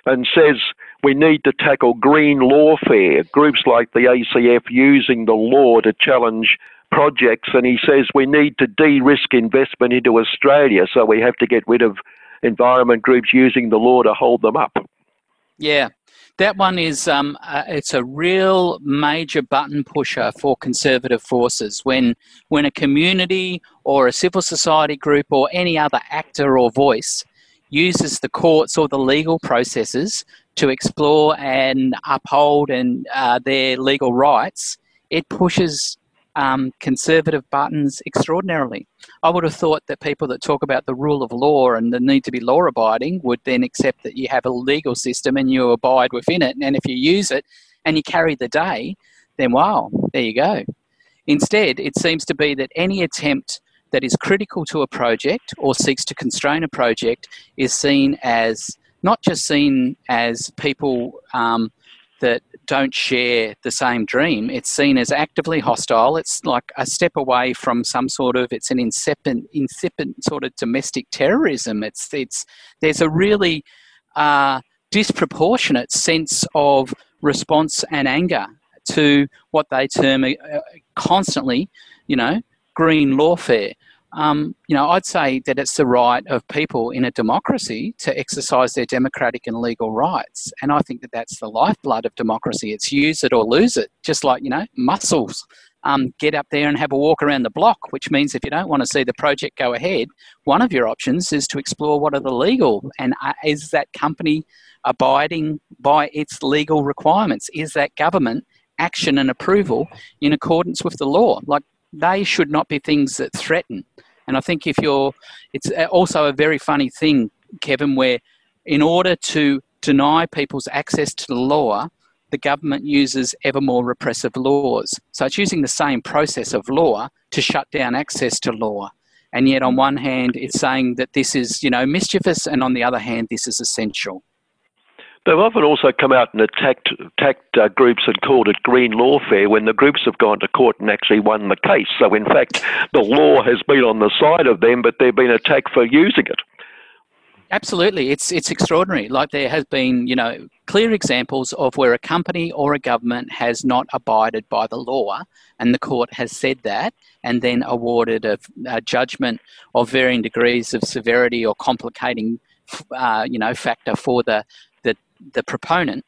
and says we need to tackle green lawfare, groups like the ACF using the law to challenge projects. And he says we need to de risk investment into Australia, so we have to get rid of environment groups using the law to hold them up. Yeah, that one is um, uh, it's a real major button pusher for conservative forces. When when a community or a civil society group or any other actor or voice uses the courts or the legal processes to explore and uphold and uh, their legal rights, it pushes um, conservative buttons extraordinarily. I would have thought that people that talk about the rule of law and the need to be law abiding would then accept that you have a legal system and you abide within it. And if you use it and you carry the day, then wow, there you go. Instead, it seems to be that any attempt that is critical to a project or seeks to constrain a project is seen as not just seen as people um, that don't share the same dream. It's seen as actively hostile. It's like a step away from some sort of it's an incipient, incipient sort of domestic terrorism. It's it's there's a really uh, disproportionate sense of response and anger to what they term uh, constantly, you know, green lawfare um, you know, I'd say that it's the right of people in a democracy to exercise their democratic and legal rights. And I think that that's the lifeblood of democracy. It's use it or lose it, just like, you know, muscles. Um, get up there and have a walk around the block, which means if you don't want to see the project go ahead, one of your options is to explore what are the legal and uh, is that company abiding by its legal requirements? Is that government action and approval in accordance with the law? Like they should not be things that threaten and I think if you're, it's also a very funny thing, Kevin, where in order to deny people's access to the law, the government uses ever more repressive laws. So it's using the same process of law to shut down access to law. And yet, on one hand, it's saying that this is, you know, mischievous, and on the other hand, this is essential. They've often also come out and attacked, attacked uh, groups and called it green lawfare when the groups have gone to court and actually won the case. So, in fact, the law has been on the side of them, but they've been attacked for using it. Absolutely, it's it's extraordinary. Like there has been, you know, clear examples of where a company or a government has not abided by the law, and the court has said that, and then awarded a, a judgment of varying degrees of severity or complicating, uh, you know, factor for the the proponent,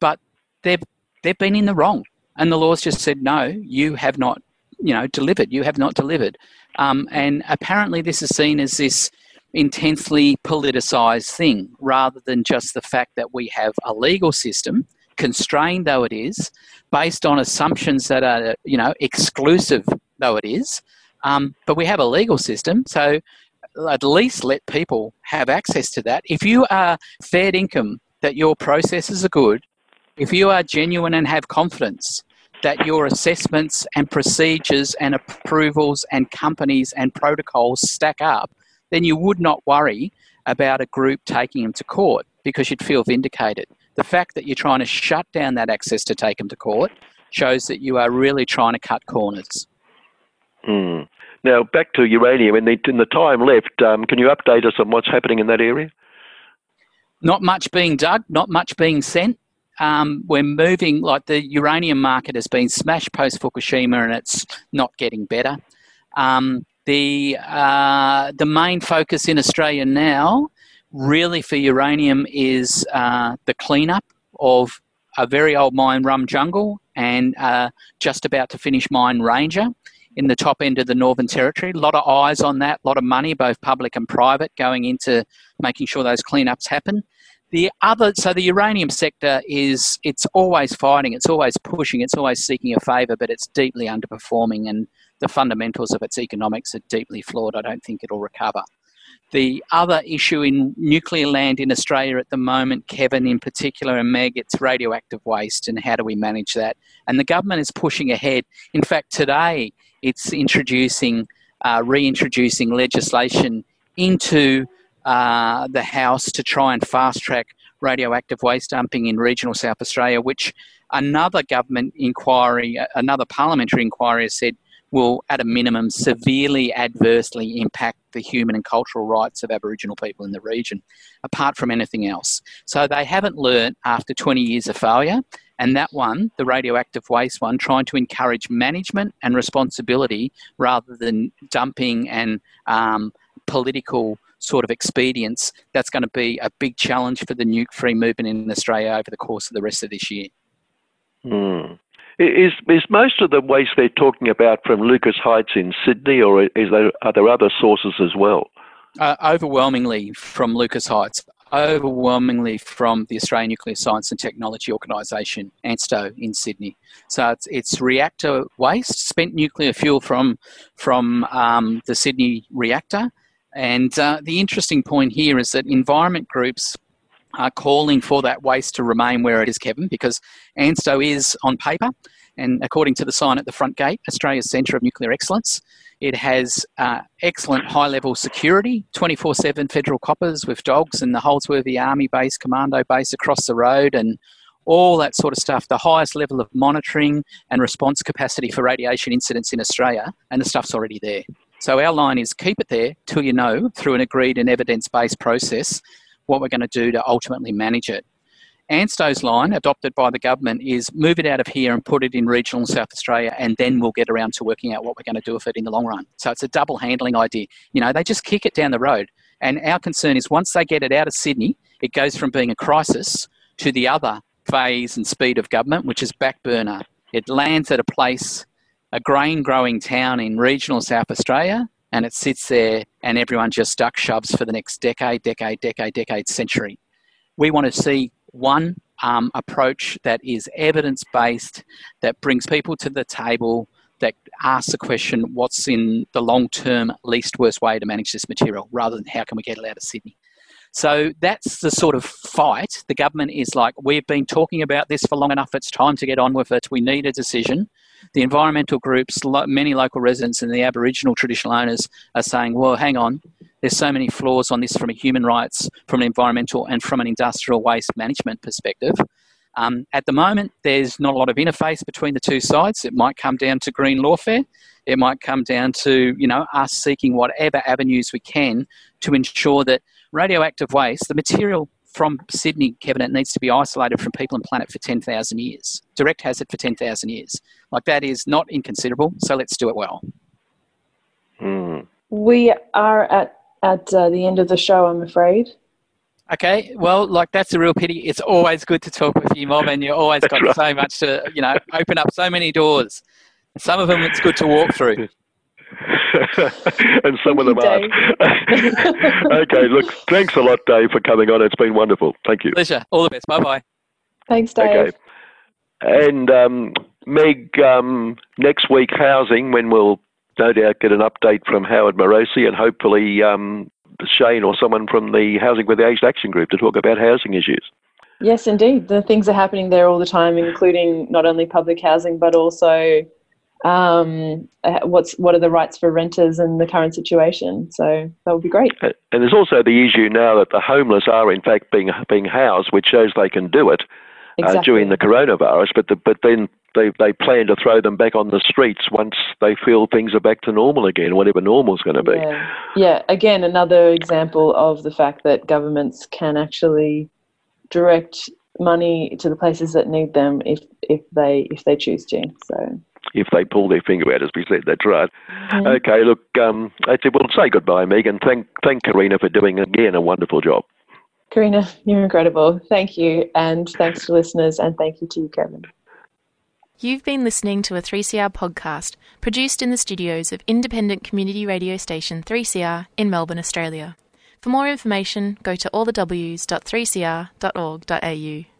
but they've they've been in the wrong, and the law's just said no, you have not, you know, delivered. You have not delivered, um, and apparently this is seen as this intensely politicized thing rather than just the fact that we have a legal system constrained though it is based on assumptions that are you know exclusive though it is. Um, but we have a legal system so at least let people have access to that. If you are fair income that your processes are good, if you are genuine and have confidence that your assessments and procedures and approvals and companies and protocols stack up, then you would not worry about a group taking them to court because you'd feel vindicated. The fact that you're trying to shut down that access to take them to court shows that you are really trying to cut corners. Mm. Now, back to uranium. In the, in the time left, um, can you update us on what's happening in that area? Not much being dug, not much being sent. Um, we're moving, like the uranium market has been smashed post Fukushima and it's not getting better. Um, the, uh, the main focus in Australia now, really for uranium, is uh, the cleanup of a very old mine, Rum Jungle, and uh, just about to finish mine Ranger in the top end of the Northern Territory. A lot of eyes on that, a lot of money, both public and private, going into making sure those cleanups happen. The other, so the uranium sector is, it's always fighting, it's always pushing, it's always seeking a favour, but it's deeply underperforming and the fundamentals of its economics are deeply flawed. I don't think it'll recover. The other issue in nuclear land in Australia at the moment, Kevin in particular, and Meg, it's radioactive waste and how do we manage that? And the government is pushing ahead. In fact, today it's introducing, uh, reintroducing legislation into uh, the House to try and fast track radioactive waste dumping in regional South Australia, which another government inquiry, another parliamentary inquiry has said will, at a minimum, severely adversely impact the human and cultural rights of Aboriginal people in the region, apart from anything else. So they haven't learnt after 20 years of failure. And that one, the radioactive waste one, trying to encourage management and responsibility rather than dumping and um, political sort of expedience, that's going to be a big challenge for the nuke free movement in Australia over the course of the rest of this year. Hmm. Is is most of the waste they're talking about from Lucas Heights in Sydney, or is there are there other sources as well? Uh, overwhelmingly from Lucas Heights, overwhelmingly from the Australian Nuclear Science and Technology Organisation, ANSTO, in Sydney. So it's, it's reactor waste, spent nuclear fuel from from um, the Sydney reactor. And uh, the interesting point here is that environment groups are calling for that waste to remain where it is, Kevin, because ANSTO is on paper, and according to the sign at the front gate, Australia's Centre of Nuclear Excellence. It has uh, excellent high level security, 24 7 federal coppers with dogs, and the Holdsworthy Army Base, Commando Base across the road, and all that sort of stuff. The highest level of monitoring and response capacity for radiation incidents in Australia, and the stuff's already there. So our line is keep it there till you know, through an agreed and evidence based process, what we're going to do to ultimately manage it. ANSTO's line, adopted by the government, is move it out of here and put it in regional South Australia, and then we'll get around to working out what we're going to do with it in the long run. So it's a double handling idea. You know, they just kick it down the road. And our concern is once they get it out of Sydney, it goes from being a crisis to the other phase and speed of government, which is back burner. It lands at a place, a grain growing town in regional South Australia, and it sits there and everyone just duck shoves for the next decade, decade, decade, decade, century. We want to see one um, approach that is evidence based, that brings people to the table, that asks the question what's in the long term least worst way to manage this material rather than how can we get it out of Sydney. So that's the sort of fight. The government is like, we've been talking about this for long enough, it's time to get on with it. We need a decision. The environmental groups, many local residents, and the Aboriginal traditional owners are saying, well, hang on, there's so many flaws on this from a human rights, from an environmental, and from an industrial waste management perspective. Um, at the moment, there's not a lot of interface between the two sides. It might come down to green lawfare. It might come down to you know us seeking whatever avenues we can to ensure that radioactive waste, the material from Sydney, Kevin, it needs to be isolated from people and planet for 10,000 years. Direct hazard for 10,000 years. Like that is not inconsiderable, so let's do it well. Mm. We are at at uh, the end of the show, I'm afraid. Okay, well, like that's a real pity. It's always good to talk with you, Mob, and you always got right. so much to, you know, open up so many doors. Some of them it's good to walk through. and some Thank of them you, aren't. okay, look, thanks a lot, Dave, for coming on. It's been wonderful. Thank you. Pleasure. All the best. Bye bye. Thanks, Dave. Okay. And um, Meg, um, next week, housing, when we'll no doubt get an update from Howard Morosi and hopefully um, Shane or someone from the Housing with the Aged Action Group to talk about housing issues. Yes, indeed. The things are happening there all the time, including not only public housing but also um, uh, what's what are the rights for renters in the current situation. So that would be great. And there's also the issue now that the homeless are in fact being being housed, which shows they can do it Exactly. uh, during the coronavirus. But the, but then they they plan to throw them back on the streets once they feel things are back to normal again, whatever normal is going to be. Yeah. yeah, again, another example of the fact that governments can actually direct money to the places that need them if if they if they choose to. So If they pull their finger out, as we said, that's right. Mhm. Okay, look, um, that's it. We'll say goodbye, Meghan. thank thank Karina for doing again a wonderful job. Karina, you're incredible. Thank you, and thanks to listeners, and thank you to you, Kevin. You've been listening to a 3CR podcast produced in the studios of independent community radio station 3CR in Melbourne, Australia. For more information, go to allthews.3cr.org.au.